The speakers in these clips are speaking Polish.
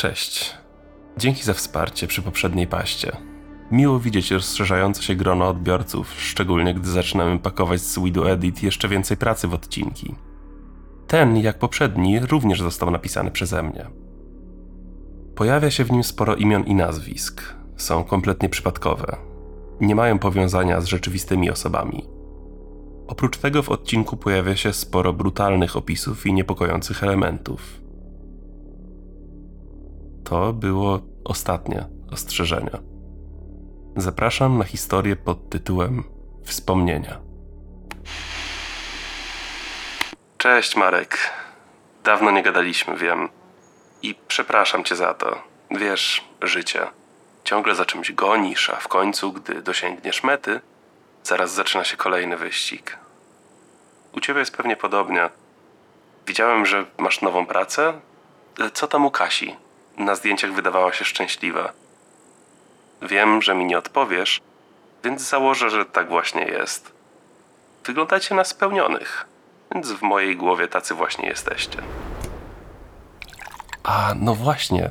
Cześć. Dzięki za wsparcie przy poprzedniej paście. Miło widzieć rozszerzające się grono odbiorców, szczególnie gdy zaczynamy pakować z Widow Edit jeszcze więcej pracy w odcinki. Ten, jak poprzedni, również został napisany przeze mnie. Pojawia się w nim sporo imion i nazwisk. Są kompletnie przypadkowe. Nie mają powiązania z rzeczywistymi osobami. Oprócz tego w odcinku pojawia się sporo brutalnych opisów i niepokojących elementów. To było ostatnie ostrzeżenie. Zapraszam na historię pod tytułem Wspomnienia. Cześć Marek. Dawno nie gadaliśmy, wiem. I przepraszam cię za to. Wiesz, życie. Ciągle za czymś gonisz, a w końcu, gdy dosięgniesz mety, zaraz zaczyna się kolejny wyścig. U ciebie jest pewnie podobnie. Widziałem, że masz nową pracę. Co tam u Kasi? Na zdjęciach wydawała się szczęśliwa. Wiem, że mi nie odpowiesz, więc założę, że tak właśnie jest. Wyglądacie na spełnionych, więc w mojej głowie tacy właśnie jesteście. A, no właśnie.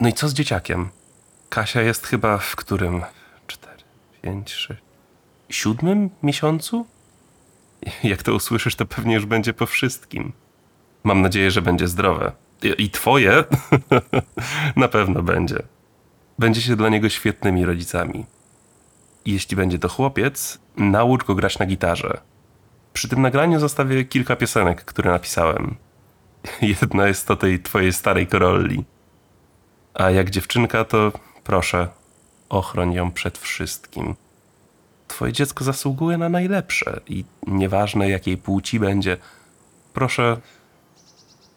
No i co z dzieciakiem? Kasia jest chyba w którym? Cztery, pięć, sześć. Siódmym miesiącu? Jak to usłyszysz, to pewnie już będzie po wszystkim. Mam nadzieję, że będzie zdrowe. I, twoje? Na pewno będzie. Będziecie dla niego świetnymi rodzicami. Jeśli będzie to chłopiec, naucz go grać na gitarze. Przy tym nagraniu zostawię kilka piosenek, które napisałem. Jedna jest o tej twojej starej korolli. A jak dziewczynka, to proszę, ochroń ją przed wszystkim. Twoje dziecko zasługuje na najlepsze i nieważne jakiej płci będzie, proszę,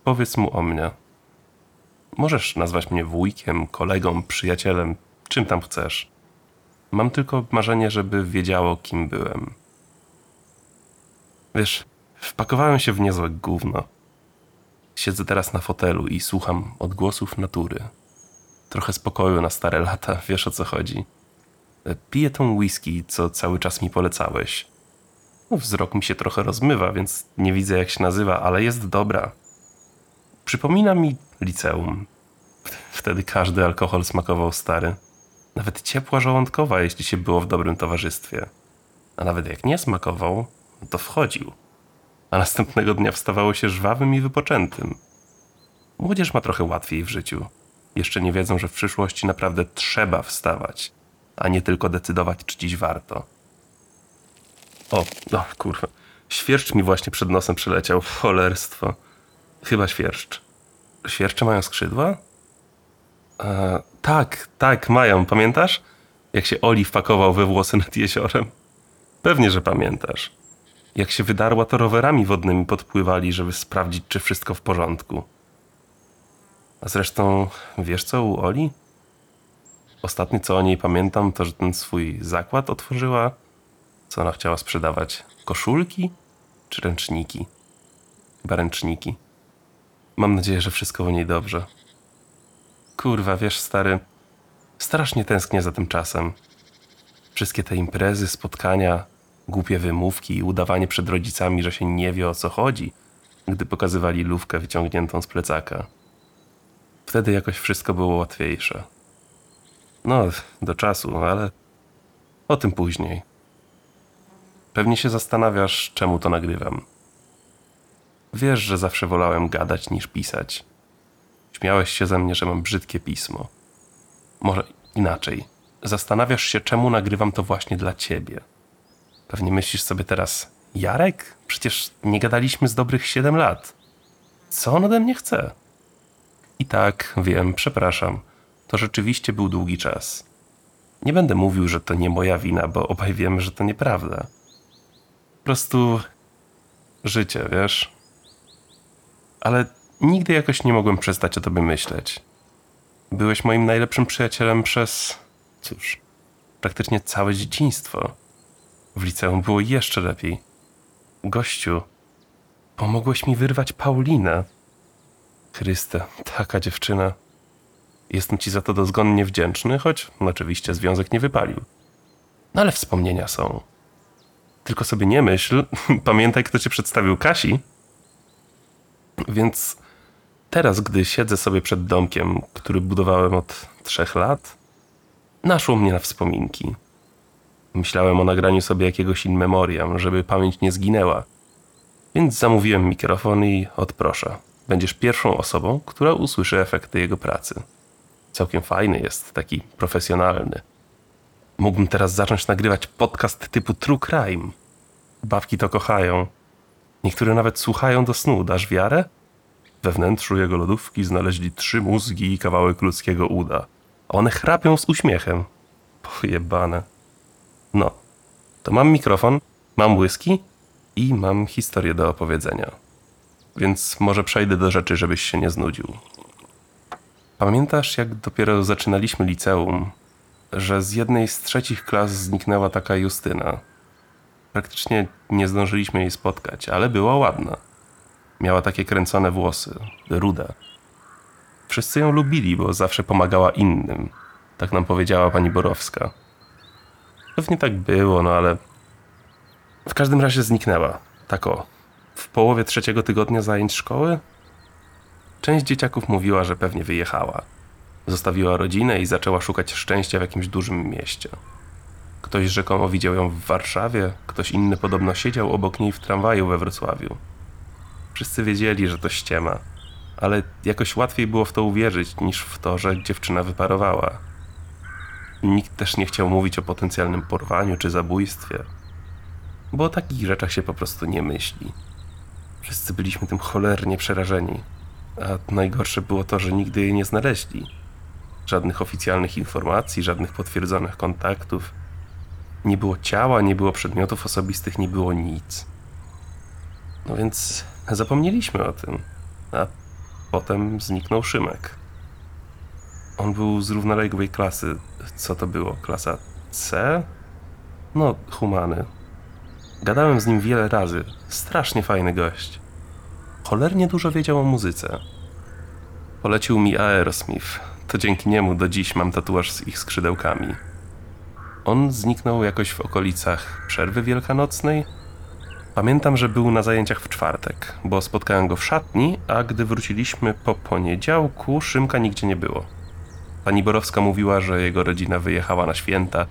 powiedz mu o mnie. Możesz nazwać mnie wujkiem, kolegą, przyjacielem, czym tam chcesz. Mam tylko marzenie, żeby wiedziało, kim byłem. Wiesz, wpakowałem się w niezłe gówno. Siedzę teraz na fotelu i słucham odgłosów natury. Trochę spokoju na stare lata, wiesz o co chodzi. Piję tą whisky, co cały czas mi polecałeś. No, wzrok mi się trochę rozmywa, więc nie widzę jak się nazywa, ale jest dobra. Przypomina mi liceum. Wtedy każdy alkohol smakował stary. Nawet ciepła żołądkowa, jeśli się było w dobrym towarzystwie. A nawet jak nie smakował, to wchodził. A następnego dnia wstawało się żwawym i wypoczętym. Młodzież ma trochę łatwiej w życiu. Jeszcze nie wiedzą, że w przyszłości naprawdę trzeba wstawać, a nie tylko decydować, czy dziś warto. O, no kurwa. Świerszcz mi właśnie przed nosem przyleciał. Cholerstwo. Chyba świerszcz. Świerszcze mają skrzydła? E, tak, tak, mają. Pamiętasz? Jak się Oli wpakował we włosy nad jeziorem? Pewnie, że pamiętasz. Jak się wydarła, to rowerami wodnymi podpływali, żeby sprawdzić, czy wszystko w porządku. A zresztą, wiesz co u Oli? Ostatnie, co o niej pamiętam, to, że ten swój zakład otworzyła. Co ona chciała sprzedawać? Koszulki czy ręczniki? Chyba ręczniki. Mam nadzieję, że wszystko u niej dobrze. Kurwa, wiesz, stary, strasznie tęsknię za tym czasem. Wszystkie te imprezy, spotkania, głupie wymówki i udawanie przed rodzicami, że się nie wie o co chodzi, gdy pokazywali lówkę wyciągniętą z plecaka. Wtedy jakoś wszystko było łatwiejsze. No, do czasu, ale o tym później. Pewnie się zastanawiasz, czemu to nagrywam. Wiesz, że zawsze wolałem gadać niż pisać. Śmiałeś się ze mnie, że mam brzydkie pismo. Może inaczej. Zastanawiasz się, czemu nagrywam to właśnie dla ciebie. Pewnie myślisz sobie teraz, Jarek? Przecież nie gadaliśmy z dobrych 7 lat. Co on ode mnie chce? I tak, wiem, przepraszam. To rzeczywiście był długi czas. Nie będę mówił, że to nie moja wina, bo obaj wiemy, że to nieprawda. Po prostu życie, wiesz? Ale nigdy jakoś nie mogłem przestać o tobie myśleć. Byłeś moim najlepszym przyjacielem przez, cóż, praktycznie całe dzieciństwo. W liceum było jeszcze lepiej. Gościu, pomogłeś mi wyrwać Paulinę. Chryste, taka dziewczyna. Jestem ci za to dozgonnie wdzięczny, choć oczywiście związek nie wypalił. No ale wspomnienia są. Tylko sobie nie myśl, pamiętaj, kto cię przedstawił Kasi. Więc teraz, gdy siedzę sobie przed domkiem, który budowałem od trzech lat, naszło mnie na wspominki. Myślałem o nagraniu sobie jakiegoś in memoriam, żeby pamięć nie zginęła. Więc zamówiłem mikrofon i odproszę. Będziesz pierwszą osobą, która usłyszy efekty jego pracy. Całkiem fajny jest, taki profesjonalny. Mógłbym teraz zacząć nagrywać podcast typu True Crime. Babki to kochają. Niektóre nawet słuchają do snu. Dasz wiarę? We wnętrzu jego lodówki znaleźli trzy mózgi i kawałek ludzkiego uda. One chrapią z uśmiechem. Pojebane. No, to mam mikrofon, mam whisky i mam historię do opowiedzenia. Więc może przejdę do rzeczy, żebyś się nie znudził. Pamiętasz, jak dopiero zaczynaliśmy liceum, że z jednej z trzecich klas zniknęła taka Justyna? Praktycznie nie zdążyliśmy jej spotkać, ale była ładna. Miała takie kręcone włosy, rude. Wszyscy ją lubili, bo zawsze pomagała innym. Tak nam powiedziała pani Borowska. Pewnie tak było, no ale. W każdym razie zniknęła. Tak o. W połowie trzeciego tygodnia zajęć szkoły? Część dzieciaków mówiła, że pewnie wyjechała. Zostawiła rodzinę i zaczęła szukać szczęścia w jakimś dużym mieście. Ktoś rzekomo widział ją w Warszawie, ktoś inny podobno siedział obok niej w tramwaju we Wrocławiu. Wszyscy wiedzieli, że to ściema, ale jakoś łatwiej było w to uwierzyć niż w to, że dziewczyna wyparowała. Nikt też nie chciał mówić o potencjalnym porwaniu czy zabójstwie, bo o takich rzeczach się po prostu nie myśli. Wszyscy byliśmy tym cholernie przerażeni, a najgorsze było to, że nigdy jej nie znaleźli. Żadnych oficjalnych informacji, żadnych potwierdzonych kontaktów. Nie było ciała, nie było przedmiotów osobistych, nie było nic. No więc zapomnieliśmy o tym, a potem zniknął Szymek. On był z równoległej klasy. Co to było? Klasa C? No, humany. Gadałem z nim wiele razy. Strasznie fajny gość. Cholernie dużo wiedział o muzyce. Polecił mi Aerosmith. To dzięki niemu do dziś mam tatuaż z ich skrzydełkami. On zniknął jakoś w okolicach przerwy wielkanocnej. Pamiętam, że był na zajęciach w czwartek, bo spotkałem go w szatni, a gdy wróciliśmy po poniedziałku, Szymka nigdzie nie było. Pani Borowska mówiła, że jego rodzina wyjechała na święta,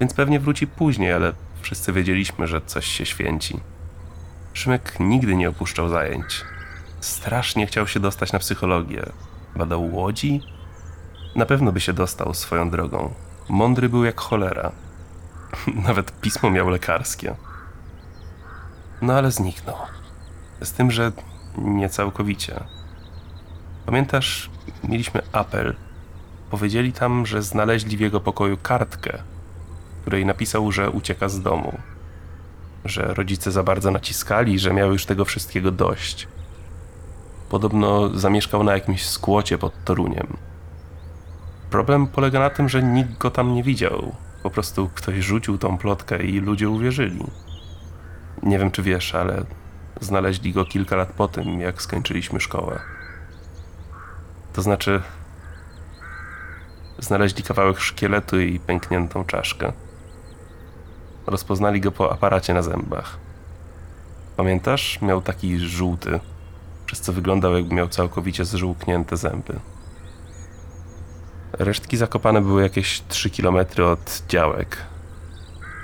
więc pewnie wróci później, ale wszyscy wiedzieliśmy, że coś się święci. Szymek nigdy nie opuszczał zajęć. Strasznie chciał się dostać na psychologię. Badał łodzi? Na pewno by się dostał swoją drogą. Mądry był jak cholera. Nawet pismo miał lekarskie. No ale zniknął. Z tym, że nie całkowicie. Pamiętasz, mieliśmy apel Powiedzieli tam, że znaleźli w jego pokoju kartkę, której napisał, że ucieka z domu. Że rodzice za bardzo naciskali, że miał już tego wszystkiego dość. Podobno zamieszkał na jakimś skłocie pod Toruniem. Problem polega na tym, że nikt go tam nie widział. Po prostu ktoś rzucił tą plotkę i ludzie uwierzyli. Nie wiem, czy wiesz, ale znaleźli go kilka lat po tym, jak skończyliśmy szkołę. To znaczy, Znaleźli kawałek szkieletu i pękniętą czaszkę. Rozpoznali go po aparacie na zębach. Pamiętasz? Miał taki żółty, przez co wyglądał jakby miał całkowicie zżółknięte zęby. Resztki zakopane były jakieś 3 km od działek.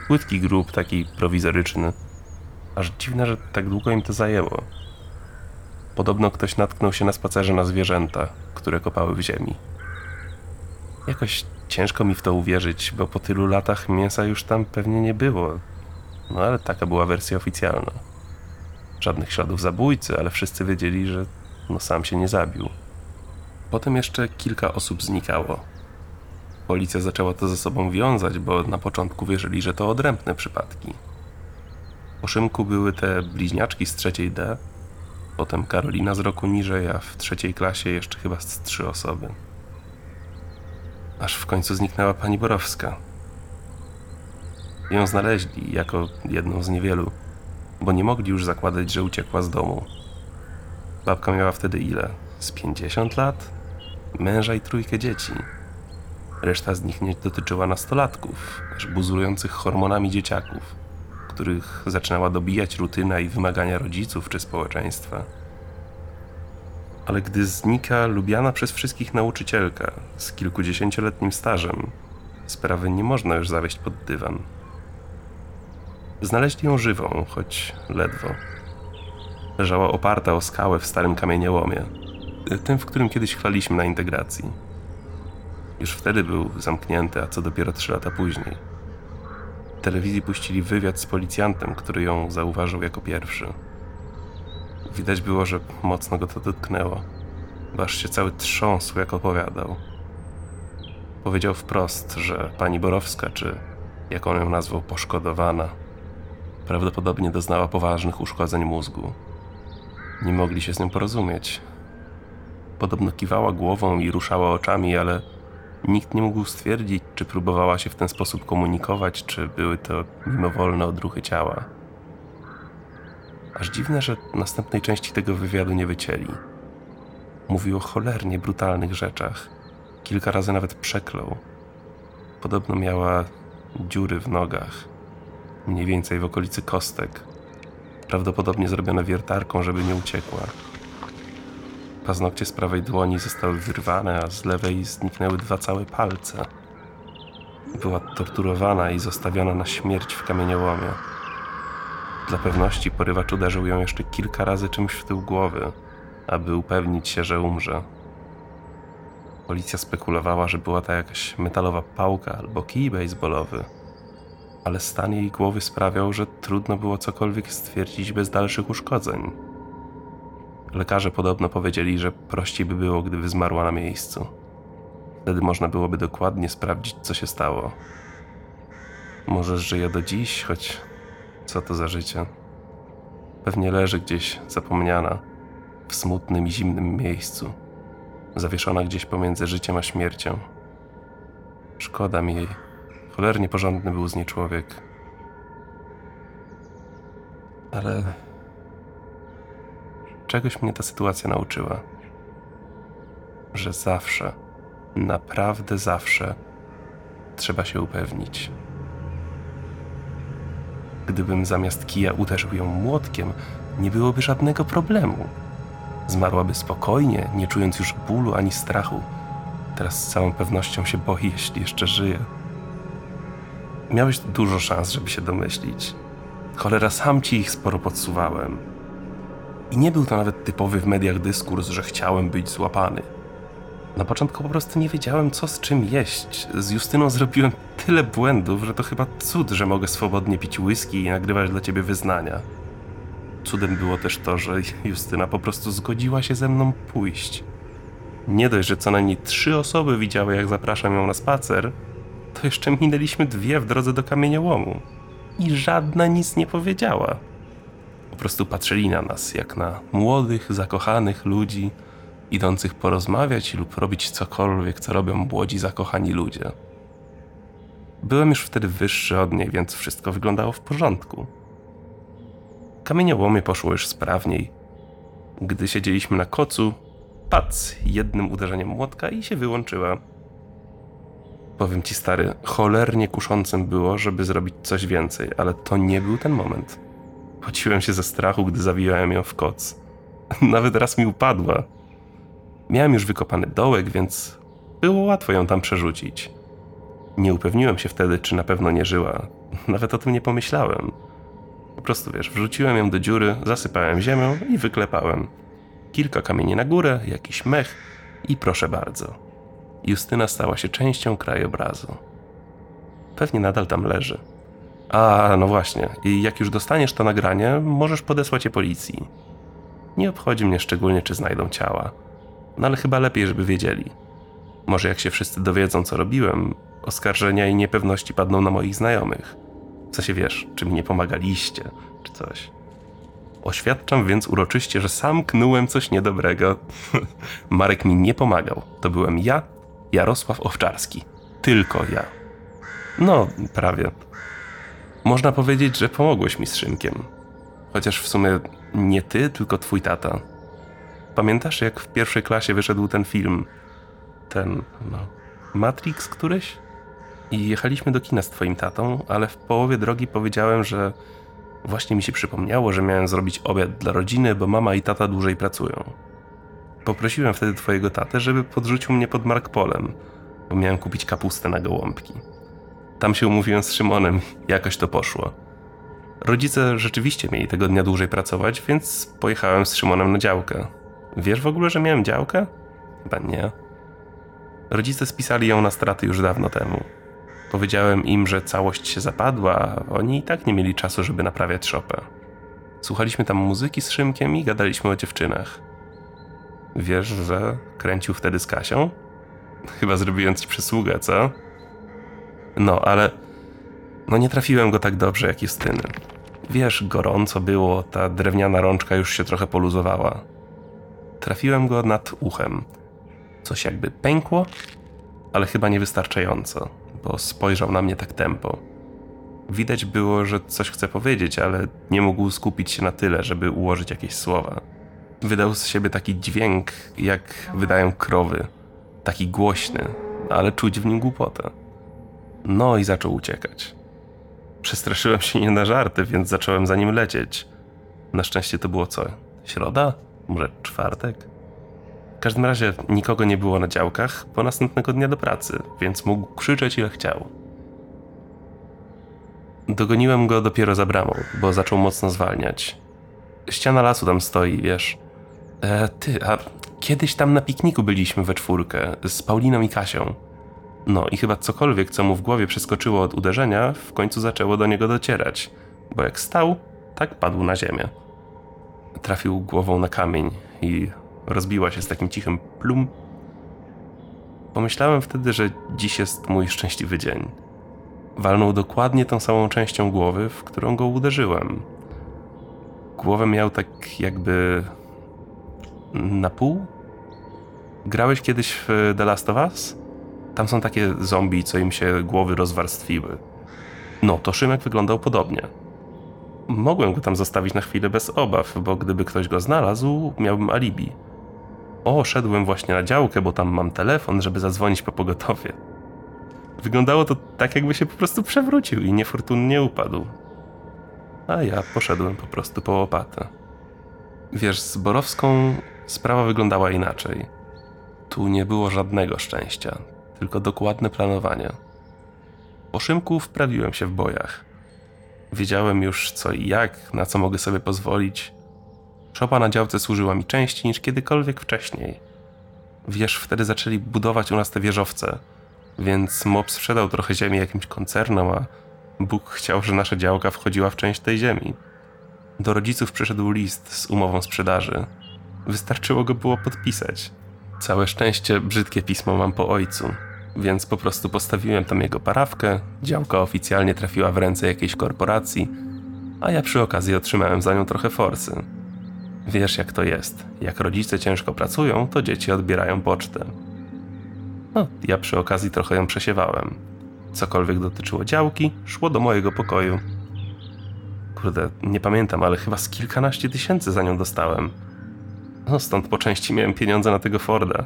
Płytki grób, taki prowizoryczny. Aż dziwne, że tak długo im to zajęło. Podobno ktoś natknął się na spacerze na zwierzęta, które kopały w ziemi. Jakoś ciężko mi w to uwierzyć, bo po tylu latach mięsa już tam pewnie nie było. No ale taka była wersja oficjalna. Żadnych śladów zabójcy, ale wszyscy wiedzieli, że no sam się nie zabił. Potem jeszcze kilka osób znikało. Policja zaczęła to ze sobą wiązać, bo na początku wierzyli, że to odrębne przypadki. Po Szymku były te bliźniaczki z trzeciej D, potem Karolina z roku niżej, a w trzeciej klasie jeszcze chyba z trzy osoby aż w końcu zniknęła pani Borowska. Ją znaleźli jako jedną z niewielu, bo nie mogli już zakładać, że uciekła z domu. Babka miała wtedy ile? Z pięćdziesiąt lat? Męża i trójkę dzieci. Reszta z nich nie dotyczyła nastolatków, aż hormonami dzieciaków, których zaczynała dobijać rutyna i wymagania rodziców czy społeczeństwa. Ale gdy znika lubiana przez wszystkich nauczycielka z kilkudziesięcioletnim stażem, sprawy nie można już zawieść pod dywan. Znaleźli ją żywą, choć ledwo. Leżała oparta o skałę w starym kamieniołomie, tym, w którym kiedyś chlaliśmy na integracji. Już wtedy był zamknięty, a co dopiero trzy lata później. W telewizji puścili wywiad z policjantem, który ją zauważył jako pierwszy. Widać było, że mocno go to dotknęło, bo się cały trząsł, jak opowiadał. Powiedział wprost, że pani Borowska, czy jak on ją nazwał, poszkodowana, prawdopodobnie doznała poważnych uszkodzeń mózgu. Nie mogli się z nią porozumieć. Podobno kiwała głową i ruszała oczami, ale nikt nie mógł stwierdzić, czy próbowała się w ten sposób komunikować, czy były to mimowolne odruchy ciała. Aż dziwne, że następnej części tego wywiadu nie wycięli. Mówił o cholernie brutalnych rzeczach. Kilka razy nawet przeklął. Podobno miała dziury w nogach, mniej więcej w okolicy kostek. Prawdopodobnie zrobione wiertarką, żeby nie uciekła. Paznokcie z prawej dłoni zostały wyrwane, a z lewej zniknęły dwa całe palce. Była torturowana i zostawiona na śmierć w kamieniołomie. Dla pewności porywacz uderzył ją jeszcze kilka razy czymś w tył głowy, aby upewnić się, że umrze. Policja spekulowała, że była to jakaś metalowa pałka albo kij baseballowy, ale stan jej głowy sprawiał, że trudno było cokolwiek stwierdzić bez dalszych uszkodzeń. Lekarze podobno powiedzieli, że prościej by było, gdyby zmarła na miejscu. Wtedy można byłoby dokładnie sprawdzić, co się stało. Może żyje do dziś, choć co to za życie? Pewnie leży gdzieś zapomniana, w smutnym i zimnym miejscu, zawieszona gdzieś pomiędzy życiem a śmiercią. Szkoda mi jej. Cholernie porządny był z niej człowiek. Ale czegoś mnie ta sytuacja nauczyła. Że zawsze, naprawdę zawsze trzeba się upewnić. Gdybym zamiast kija uderzył ją młotkiem, nie byłoby żadnego problemu. Zmarłaby spokojnie, nie czując już bólu ani strachu. Teraz z całą pewnością się boi, jeśli jeszcze żyje. Miałeś dużo szans, żeby się domyślić. Cholera, sam ci ich sporo podsuwałem. I nie był to nawet typowy w mediach dyskurs, że chciałem być złapany. Na początku po prostu nie wiedziałem, co z czym jeść. Z Justyną zrobiłem tyle błędów, że to chyba cud, że mogę swobodnie pić whisky i nagrywać dla ciebie wyznania. Cudem było też to, że Justyna po prostu zgodziła się ze mną pójść. Nie dość, że co najmniej trzy osoby widziały, jak zapraszam ją na spacer, to jeszcze minęliśmy dwie w drodze do kamieniołomu. I żadna nic nie powiedziała. Po prostu patrzyli na nas, jak na młodych, zakochanych ludzi, idących porozmawiać lub robić cokolwiek, co robią młodzi, zakochani ludzie. Byłem już wtedy wyższy od niej, więc wszystko wyglądało w porządku. Kamieniołomie poszło już sprawniej. Gdy siedzieliśmy na kocu, pac jednym uderzeniem młotka i się wyłączyła. Powiem ci, stary, cholernie kuszącym było, żeby zrobić coś więcej, ale to nie był ten moment. Pociłem się ze strachu, gdy zawijałem ją w koc. Nawet raz mi upadła. Miałem już wykopany dołek, więc było łatwo ją tam przerzucić. Nie upewniłem się wtedy, czy na pewno nie żyła. Nawet o tym nie pomyślałem. Po prostu wiesz, wrzuciłem ją do dziury, zasypałem ziemią i wyklepałem. Kilka kamieni na górę, jakiś mech i proszę bardzo. Justyna stała się częścią krajobrazu. Pewnie nadal tam leży. A, no właśnie, i jak już dostaniesz to nagranie, możesz podesłać je policji. Nie obchodzi mnie szczególnie, czy znajdą ciała. No ale chyba lepiej, żeby wiedzieli. Może jak się wszyscy dowiedzą, co robiłem, oskarżenia i niepewności padną na moich znajomych. Co się wiesz, czy mi nie pomagaliście, czy coś. Oświadczam więc uroczyście, że sam knułem coś niedobrego. Marek mi nie pomagał. To byłem ja, Jarosław Owczarski. Tylko ja. No, prawie. Można powiedzieć, że pomogłeś mi z Szymkiem. Chociaż w sumie nie ty, tylko twój tata. Pamiętasz, jak w pierwszej klasie wyszedł ten film? Ten, no, Matrix któryś? I jechaliśmy do kina z twoim tatą, ale w połowie drogi powiedziałem, że właśnie mi się przypomniało, że miałem zrobić obiad dla rodziny, bo mama i tata dłużej pracują. Poprosiłem wtedy twojego tatę, żeby podrzucił mnie pod Markpolem, bo miałem kupić kapustę na gołąbki. Tam się umówiłem z Szymonem, jakoś to poszło. Rodzice rzeczywiście mieli tego dnia dłużej pracować, więc pojechałem z Szymonem na działkę. Wiesz w ogóle, że miałem działkę? Chyba nie. Rodzice spisali ją na straty już dawno temu. Powiedziałem im, że całość się zapadła, a oni i tak nie mieli czasu, żeby naprawiać szopę. Słuchaliśmy tam muzyki z Szymkiem i gadaliśmy o dziewczynach. Wiesz, że kręcił wtedy z Kasią? Chyba zrobiłem ci przysługę, co? No, ale no nie trafiłem go tak dobrze jak Justyny. Wiesz, gorąco było, ta drewniana rączka już się trochę poluzowała. Trafiłem go nad uchem. Coś jakby pękło, ale chyba niewystarczająco, bo spojrzał na mnie tak tempo. Widać było, że coś chce powiedzieć, ale nie mógł skupić się na tyle, żeby ułożyć jakieś słowa. Wydał z siebie taki dźwięk, jak wydają krowy. Taki głośny, ale czuć w nim głupotę. No i zaczął uciekać. Przestraszyłem się nie na żarty, więc zacząłem za nim lecieć. Na szczęście to było co? Środa? Może czwartek? W każdym razie nikogo nie było na działkach, bo następnego dnia do pracy, więc mógł krzyczeć ile chciał. Dogoniłem go dopiero za bramą, bo zaczął mocno zwalniać. Ściana lasu tam stoi, wiesz. E, ty, a kiedyś tam na pikniku byliśmy we czwórkę z Pauliną i Kasią. No i chyba cokolwiek, co mu w głowie przeskoczyło od uderzenia, w końcu zaczęło do niego docierać, bo jak stał, tak padł na ziemię. Trafił głową na kamień i rozbiła się z takim cichym plum. Pomyślałem wtedy, że dziś jest mój szczęśliwy dzień. Walnął dokładnie tą samą częścią głowy, w którą go uderzyłem. Głowę miał tak jakby na pół. Grałeś kiedyś w The Last of Us? Tam są takie zombie, co im się głowy rozwarstwiły. No, to Szymek wyglądał podobnie. Mogłem go tam zostawić na chwilę bez obaw, bo gdyby ktoś go znalazł, miałbym alibi. O, szedłem właśnie na działkę, bo tam mam telefon, żeby zadzwonić po pogotowie. Wyglądało to tak, jakby się po prostu przewrócił i niefortunnie upadł. A ja poszedłem po prostu po łopatę. Wiesz, z Borowską sprawa wyglądała inaczej. Tu nie było żadnego szczęścia, tylko dokładne planowanie. Po Szymku wprawiłem się w bojach. Wiedziałem już co i jak, na co mogę sobie pozwolić. Szopa na działce służyła mi częściej niż kiedykolwiek wcześniej. Wiesz, wtedy zaczęli budować u nas te wieżowce, więc MOP sprzedał trochę ziemi jakimś koncernom, a Bóg chciał, że nasza działka wchodziła w część tej ziemi. Do rodziców przyszedł list z umową sprzedaży. Wystarczyło go było podpisać. Całe szczęście brzydkie pismo mam po ojcu, więc po prostu postawiłem tam jego parawkę, działka oficjalnie trafiła w ręce jakiejś korporacji, a ja przy okazji otrzymałem za nią trochę forsy. Wiesz jak to jest. Jak rodzice ciężko pracują, to dzieci odbierają pocztę. No, ja przy okazji trochę ją przesiewałem. Cokolwiek dotyczyło działki, szło do mojego pokoju. Kurde, nie pamiętam, ale chyba z kilkanaście tysięcy za nią dostałem. No stąd po części miałem pieniądze na tego Forda.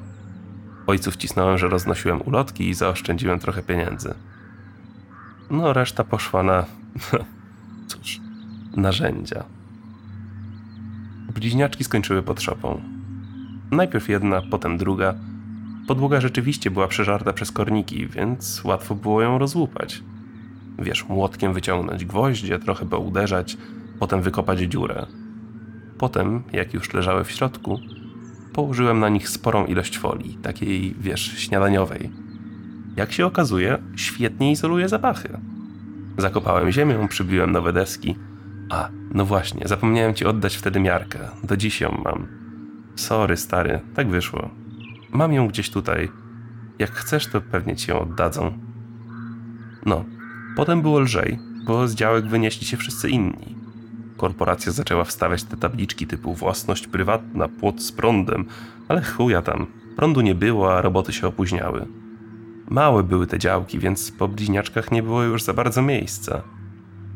Ojcu wcisnąłem, że roznosiłem ulotki i zaoszczędziłem trochę pieniędzy. No, reszta poszła na. cóż, narzędzia. Bliźniaczki skończyły pod szopą. Najpierw jedna, potem druga. Podłoga rzeczywiście była przeżarta przez korniki, więc łatwo było ją rozłupać. Wiesz, młotkiem wyciągnąć gwoździe, trochę pouderzać, potem wykopać dziurę. Potem, jak już leżały w środku, położyłem na nich sporą ilość folii, takiej, wiesz, śniadaniowej. Jak się okazuje, świetnie izoluje zapachy. Zakopałem ziemię, przybiłem nowe deski. A, no właśnie, zapomniałem ci oddać wtedy miarkę. Do dziś ją mam. Sorry, stary, tak wyszło. Mam ją gdzieś tutaj. Jak chcesz, to pewnie ci ją oddadzą. No, potem było lżej, bo z działek wynieśli się wszyscy inni. Korporacja zaczęła wstawiać te tabliczki typu własność prywatna, płot z prądem, ale chuja tam. Prądu nie było, a roboty się opóźniały. Małe były te działki, więc po bliźniaczkach nie było już za bardzo miejsca.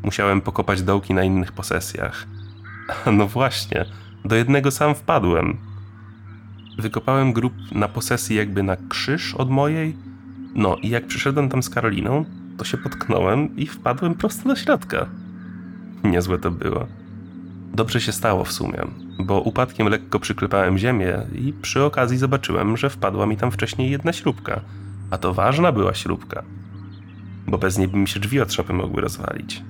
Musiałem pokopać dołki na innych posesjach. No właśnie, do jednego sam wpadłem. Wykopałem grób na posesji jakby na krzyż od mojej. No i jak przyszedłem tam z Karoliną, to się potknąłem i wpadłem prosto do środka. Niezłe to było. Dobrze się stało w sumie, bo upadkiem lekko przyklepałem ziemię i przy okazji zobaczyłem, że wpadła mi tam wcześniej jedna śrubka. A to ważna była śrubka, bo bez niej by mi się drzwi od szopy mogły rozwalić.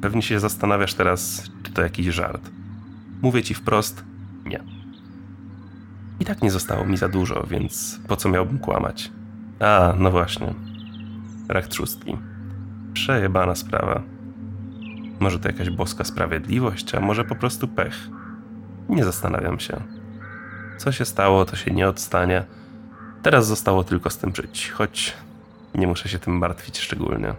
Pewnie się zastanawiasz teraz, czy to jakiś żart. Mówię ci wprost, nie. I tak nie zostało mi za dużo, więc po co miałbym kłamać? A, no właśnie. Rak trzustki. Przejebana sprawa. Może to jakaś boska sprawiedliwość, a może po prostu pech. Nie zastanawiam się. Co się stało, to się nie odstanie. Teraz zostało tylko z tym żyć, choć nie muszę się tym martwić szczególnie.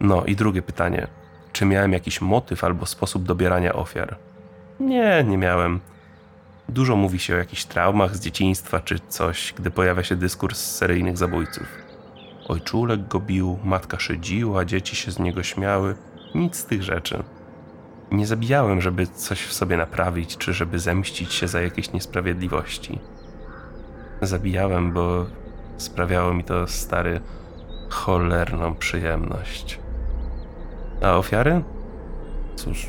No i drugie pytanie. Czy miałem jakiś motyw albo sposób dobierania ofiar? Nie, nie miałem. Dużo mówi się o jakichś traumach z dzieciństwa czy coś, gdy pojawia się dyskurs seryjnych zabójców. Ojczulek go bił, matka szydziła, dzieci się z niego śmiały. Nic z tych rzeczy. Nie zabijałem, żeby coś w sobie naprawić, czy żeby zemścić się za jakieś niesprawiedliwości. Zabijałem, bo sprawiało mi to stary cholerną przyjemność. A ofiary? Cóż,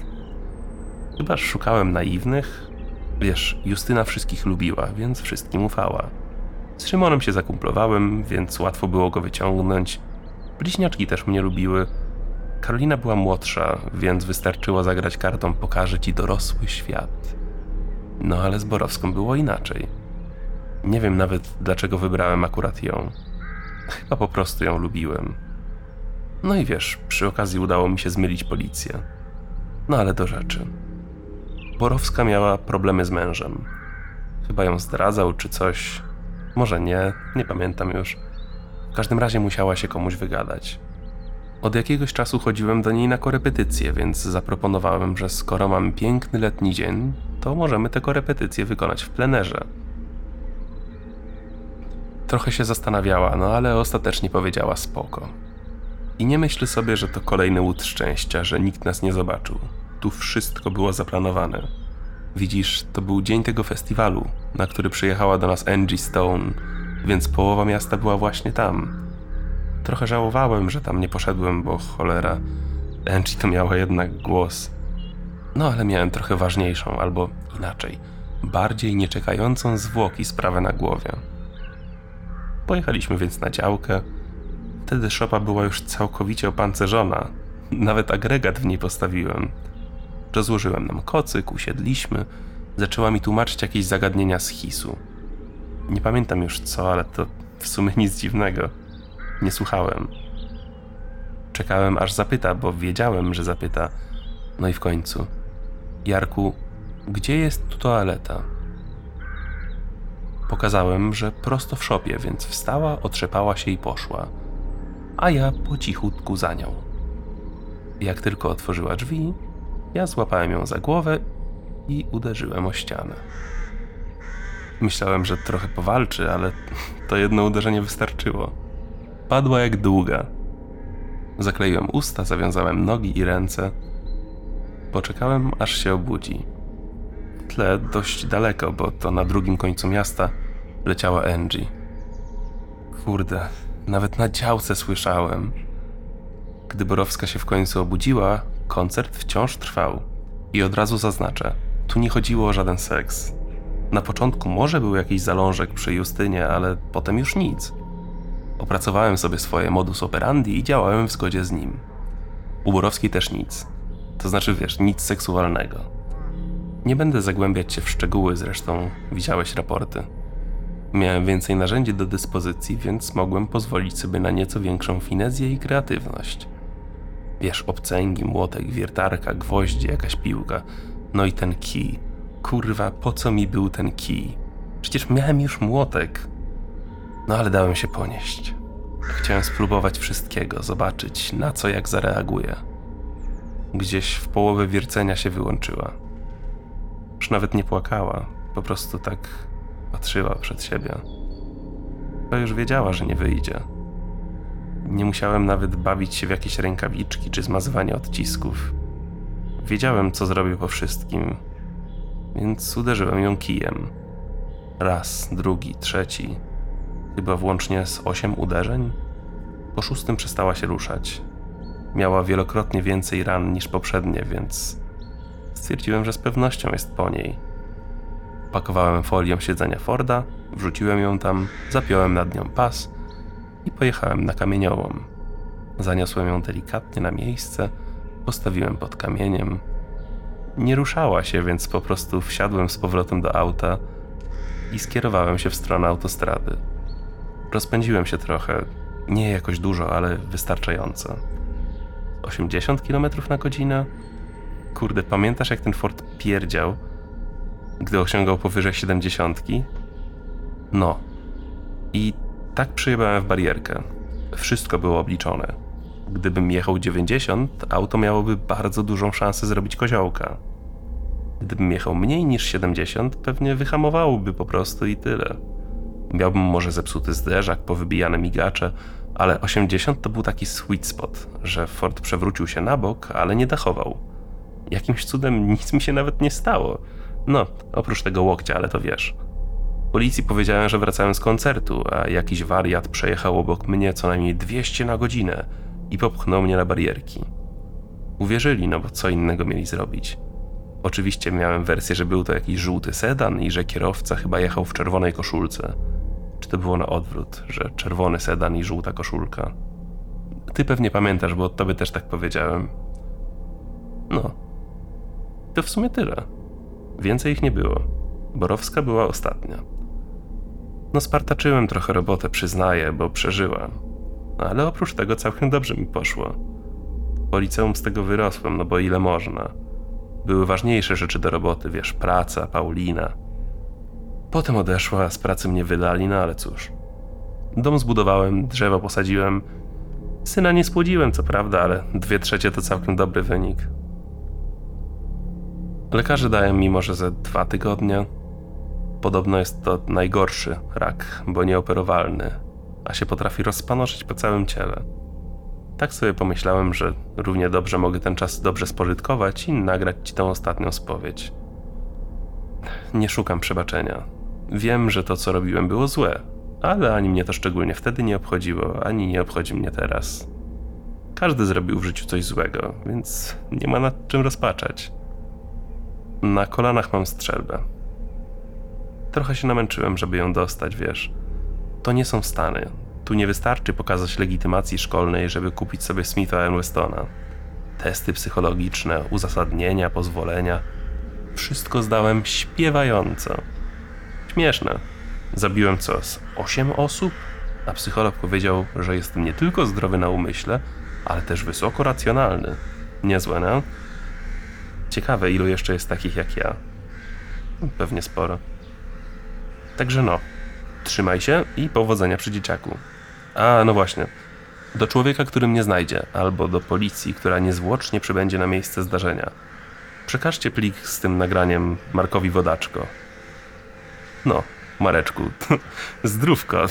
chyba szukałem naiwnych. Wiesz, Justyna wszystkich lubiła, więc wszystkim ufała. Z Szymonem się zakumplowałem, więc łatwo było go wyciągnąć. Bliźniaczki też mnie lubiły. Karolina była młodsza, więc wystarczyło zagrać kartą Pokażę ci dorosły świat. No ale z Borowską było inaczej. Nie wiem nawet, dlaczego wybrałem akurat ją. Chyba po prostu ją lubiłem. No i wiesz, przy okazji udało mi się zmylić policję. No ale do rzeczy. Borowska miała problemy z mężem. Chyba ją zdradzał czy coś. Może nie, nie pamiętam już. W każdym razie musiała się komuś wygadać. Od jakiegoś czasu chodziłem do niej na korepetycje, więc zaproponowałem, że skoro mamy piękny letni dzień, to możemy te korepetycje wykonać w plenerze. Trochę się zastanawiała, no ale ostatecznie powiedziała spoko. I nie myśl sobie, że to kolejny łód szczęścia, że nikt nas nie zobaczył. Tu wszystko było zaplanowane. Widzisz, to był dzień tego festiwalu, na który przyjechała do nas Angie Stone, więc połowa miasta była właśnie tam. Trochę żałowałem, że tam nie poszedłem, bo cholera, Angie to miała jednak głos. No ale miałem trochę ważniejszą, albo inaczej, bardziej nieczekającą zwłoki sprawę na głowie. Pojechaliśmy więc na działkę. Wtedy szopa była już całkowicie opancerzona. Nawet agregat w niej postawiłem. Rozłożyłem nam kocyk, usiedliśmy. Zaczęła mi tłumaczyć jakieś zagadnienia z hisu. Nie pamiętam już co, ale to w sumie nic dziwnego. Nie słuchałem. Czekałem aż zapyta, bo wiedziałem, że zapyta. No i w końcu. Jarku, gdzie jest tu toaleta? Pokazałem, że prosto w szopie, więc wstała, otrzepała się i poszła. A ja po cichutku za nią. Jak tylko otworzyła drzwi, ja złapałem ją za głowę i uderzyłem o ścianę. Myślałem, że trochę powalczy, ale to jedno uderzenie wystarczyło. Padła jak długa. Zakleiłem usta, zawiązałem nogi i ręce. Poczekałem, aż się obudzi. W tle dość daleko, bo to na drugim końcu miasta leciała Angie. Kurde, nawet na działce słyszałem. Gdy Borowska się w końcu obudziła, koncert wciąż trwał. I od razu zaznaczę, tu nie chodziło o żaden seks. Na początku może był jakiś zalążek przy Justynie, ale potem już nic. Opracowałem sobie swoje modus operandi i działałem w zgodzie z nim. U też nic. To znaczy, wiesz, nic seksualnego. Nie będę zagłębiać się w szczegóły, zresztą widziałeś raporty. Miałem więcej narzędzi do dyspozycji, więc mogłem pozwolić sobie na nieco większą finezję i kreatywność. Wiesz, obcęgi, młotek, wiertarka, gwoździe, jakaś piłka. No i ten kij. Kurwa, po co mi był ten kij? Przecież miałem już młotek. No ale dałem się ponieść. Chciałem spróbować wszystkiego, zobaczyć na co jak zareaguje. Gdzieś w połowie wiercenia się wyłączyła. Już nawet nie płakała, po prostu tak patrzyła przed siebie. To już wiedziała, że nie wyjdzie. Nie musiałem nawet bawić się w jakieś rękawiczki czy zmazywanie odcisków. Wiedziałem, co zrobię po wszystkim, więc uderzyłem ją kijem. Raz, drugi, trzeci, chyba włącznie z osiem uderzeń. Po szóstym przestała się ruszać. Miała wielokrotnie więcej ran niż poprzednie, więc Stwierdziłem, że z pewnością jest po niej. Pakowałem folią siedzenia Forda, wrzuciłem ją tam, zapiąłem nad nią pas i pojechałem na kamieniołom. Zaniosłem ją delikatnie na miejsce, postawiłem pod kamieniem. Nie ruszała się, więc po prostu wsiadłem z powrotem do auta i skierowałem się w stronę autostrady. Rozpędziłem się trochę, nie jakoś dużo, ale wystarczająco. 80 km na godzinę? Kurde, pamiętasz jak ten Ford pierdział, gdy osiągał powyżej 70? No. I tak przyjebałem w barierkę. Wszystko było obliczone. Gdybym jechał 90, auto miałoby bardzo dużą szansę zrobić koziołka. Gdybym jechał mniej niż 70, pewnie wyhamowałoby po prostu i tyle. Miałbym może zepsuty zderzak, powybijane migacze, ale 80 to był taki sweet spot, że Ford przewrócił się na bok, ale nie dachował. Jakimś cudem nic mi się nawet nie stało. No, oprócz tego łokcia, ale to wiesz. Policji powiedziałem, że wracałem z koncertu, a jakiś wariat przejechał obok mnie co najmniej 200 na godzinę i popchnął mnie na barierki. Uwierzyli, no bo co innego mieli zrobić. Oczywiście miałem wersję, że był to jakiś żółty sedan i że kierowca chyba jechał w czerwonej koszulce. Czy to było na odwrót, że czerwony sedan i żółta koszulka? Ty pewnie pamiętasz, bo tobie też tak powiedziałem. No. To w sumie tyle. Więcej ich nie było. Borowska była ostatnia. No spartaczyłem trochę robotę, przyznaję, bo przeżyła. Ale oprócz tego całkiem dobrze mi poszło. Po liceum z tego wyrosłem, no bo ile można. Były ważniejsze rzeczy do roboty, wiesz, praca, Paulina. Potem odeszła, z pracy mnie wydali, no ale cóż. Dom zbudowałem, drzewo posadziłem. Syna nie spłodziłem, co prawda, ale dwie trzecie to całkiem dobry wynik. Lekarze dają mi może ze dwa tygodnie. Podobno jest to najgorszy rak, bo nieoperowalny, a się potrafi rozpanoszyć po całym ciele. Tak sobie pomyślałem, że równie dobrze mogę ten czas dobrze spożytkować i nagrać ci tą ostatnią spowiedź. Nie szukam przebaczenia. Wiem, że to, co robiłem, było złe, ale ani mnie to szczególnie wtedy nie obchodziło, ani nie obchodzi mnie teraz. Każdy zrobił w życiu coś złego, więc nie ma nad czym rozpaczać. Na kolanach mam strzelbę. Trochę się namęczyłem, żeby ją dostać, wiesz. To nie są Stany. Tu nie wystarczy pokazać legitymacji szkolnej, żeby kupić sobie Smitha Westona. Testy psychologiczne, uzasadnienia, pozwolenia. Wszystko zdałem śpiewająco. Śmieszne. Zabiłem co, z 8 osób? A psycholog powiedział, że jestem nie tylko zdrowy na umyśle, ale też wysoko racjonalny. Niezłe, no? Ciekawe, ilu jeszcze jest takich jak ja. Pewnie sporo. Także no, trzymaj się i powodzenia przy dzieciaku. A, no właśnie. Do człowieka, który mnie znajdzie, albo do policji, która niezwłocznie przybędzie na miejsce zdarzenia. Przekażcie plik z tym nagraniem Markowi Wodaczko. No, Mareczku, zdrówka.